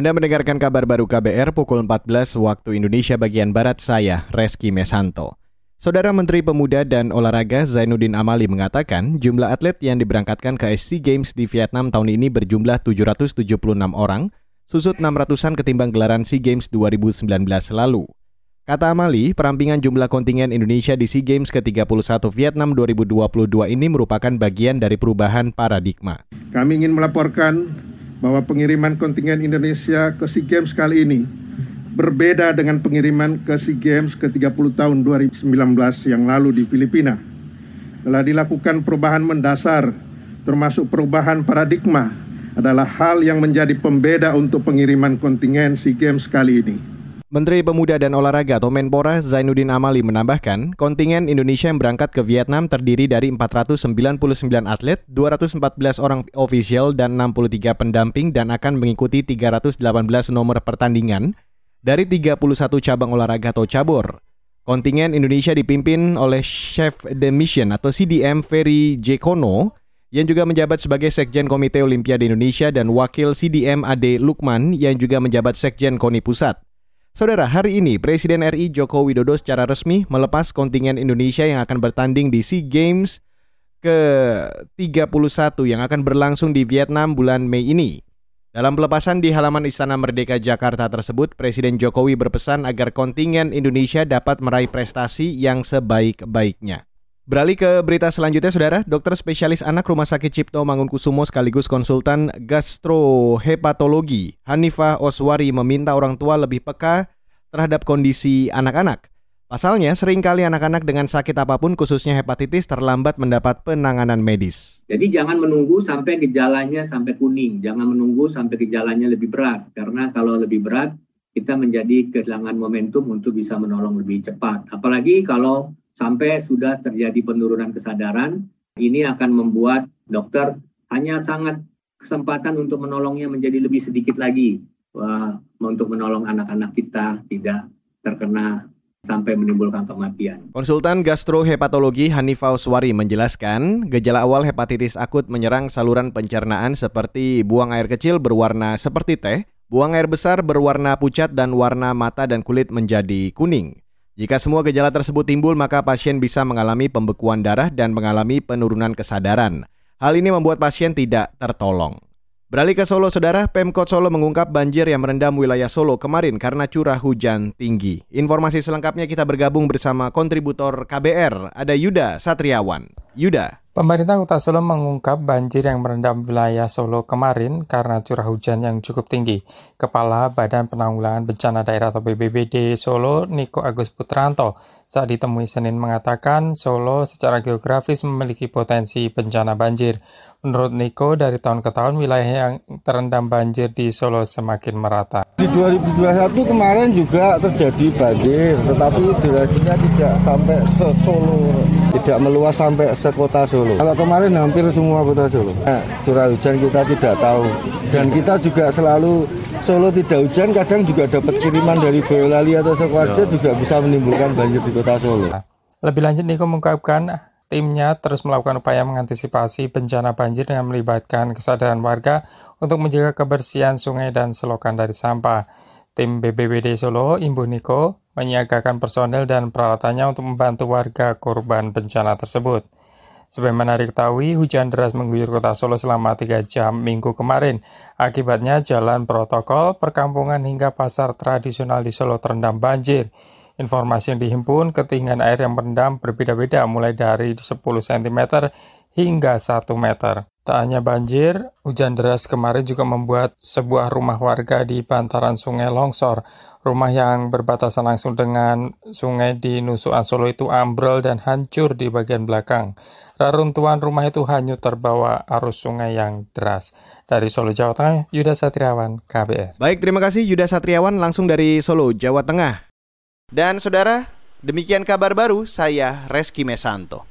Anda mendengarkan kabar baru KBR pukul 14 waktu Indonesia bagian Barat saya, Reski Mesanto. Saudara Menteri Pemuda dan Olahraga Zainuddin Amali mengatakan jumlah atlet yang diberangkatkan ke SC Games di Vietnam tahun ini berjumlah 776 orang, susut 600-an ketimbang gelaran SEA Games 2019 lalu. Kata Amali, perampingan jumlah kontingen Indonesia di SEA Games ke-31 Vietnam 2022 ini merupakan bagian dari perubahan paradigma. Kami ingin melaporkan bahwa pengiriman kontingen Indonesia ke SEA Games kali ini berbeda dengan pengiriman ke SEA Games ke-30 tahun 2019 yang lalu di Filipina. Telah dilakukan perubahan mendasar termasuk perubahan paradigma adalah hal yang menjadi pembeda untuk pengiriman kontingen SEA Games kali ini. Menteri Pemuda dan Olahraga atau Menpora Zainuddin Amali menambahkan, kontingen Indonesia yang berangkat ke Vietnam terdiri dari 499 atlet, 214 orang ofisial dan 63 pendamping dan akan mengikuti 318 nomor pertandingan dari 31 cabang olahraga atau cabur. Kontingen Indonesia dipimpin oleh Chef de Mission atau CDM Ferry J. Kono yang juga menjabat sebagai Sekjen Komite Olimpiade Indonesia dan Wakil CDM Ade Lukman yang juga menjabat Sekjen KONI Pusat. Saudara, hari ini Presiden RI Joko Widodo secara resmi melepas kontingen Indonesia yang akan bertanding di SEA Games ke-31 yang akan berlangsung di Vietnam bulan Mei ini. Dalam pelepasan di halaman Istana Merdeka Jakarta tersebut, Presiden Jokowi berpesan agar kontingen Indonesia dapat meraih prestasi yang sebaik-baiknya. Beralih ke berita selanjutnya, Saudara. Dokter spesialis anak Rumah Sakit Cipto Mangunkusumo sekaligus konsultan gastrohepatologi Hanifah Oswari meminta orang tua lebih peka terhadap kondisi anak-anak. Pasalnya, sering kali anak-anak dengan sakit apa pun khususnya hepatitis terlambat mendapat penanganan medis. Jadi jangan menunggu sampai gejalanya sampai kuning, jangan menunggu sampai gejalanya lebih berat. Karena kalau lebih berat, kita menjadi kehilangan momentum untuk bisa menolong lebih cepat. Apalagi kalau sampai sudah terjadi penurunan kesadaran, ini akan membuat dokter hanya sangat kesempatan untuk menolongnya menjadi lebih sedikit lagi Wah, untuk menolong anak-anak kita tidak terkena sampai menimbulkan kematian. Konsultan gastrohepatologi Hanifah Uswari menjelaskan, gejala awal hepatitis akut menyerang saluran pencernaan seperti buang air kecil berwarna seperti teh, buang air besar berwarna pucat dan warna mata dan kulit menjadi kuning. Jika semua gejala tersebut timbul, maka pasien bisa mengalami pembekuan darah dan mengalami penurunan kesadaran. Hal ini membuat pasien tidak tertolong. Beralih ke Solo, Saudara, Pemkot Solo mengungkap banjir yang merendam wilayah Solo kemarin karena curah hujan tinggi. Informasi selengkapnya kita bergabung bersama kontributor KBR, ada Yuda Satriawan. Yuda. Pemerintah Kota Solo mengungkap banjir yang merendam wilayah Solo kemarin karena curah hujan yang cukup tinggi. Kepala Badan Penanggulangan Bencana Daerah atau BBBD Solo, Niko Agus Putranto, saat ditemui Senin mengatakan Solo secara geografis memiliki potensi bencana banjir. Menurut Niko, dari tahun ke tahun wilayah yang terendam banjir di Solo semakin merata. Di 2021 kemarin juga terjadi banjir, tetapi durasinya tidak sampai se Solo, tidak meluas sampai sekota Solo. Kalau kemarin hampir semua kota Solo. Nah, curah hujan kita tidak tahu. Dan kita juga selalu Solo tidak hujan, kadang juga dapat kiriman dari Boyolali atau Sukoharjo juga bisa menimbulkan banjir di kota Solo. Lebih lanjut Niko mengungkapkan timnya terus melakukan upaya mengantisipasi bencana banjir dengan melibatkan kesadaran warga untuk menjaga kebersihan sungai dan selokan dari sampah. Tim BBBD Solo, Imbu Niko, menyiagakan personel dan peralatannya untuk membantu warga korban bencana tersebut. Sebagaimana diketahui, hujan deras mengguyur kota Solo selama tiga jam minggu kemarin. Akibatnya jalan protokol, perkampungan hingga pasar tradisional di Solo terendam banjir. Informasi yang dihimpun, ketinggian air yang merendam berbeda-beda mulai dari 10 cm hingga 1 meter. Tak hanya banjir, hujan deras kemarin juga membuat sebuah rumah warga di bantaran sungai longsor. Rumah yang berbatasan langsung dengan sungai di Nusukan Solo itu ambrol dan hancur di bagian belakang. Reruntuhan rumah itu hanyut terbawa arus sungai yang deras. Dari Solo, Jawa Tengah, Yuda Satriawan, KBR. Baik, terima kasih Yuda Satriawan langsung dari Solo, Jawa Tengah. Dan saudara, demikian kabar baru saya Reski Mesanto.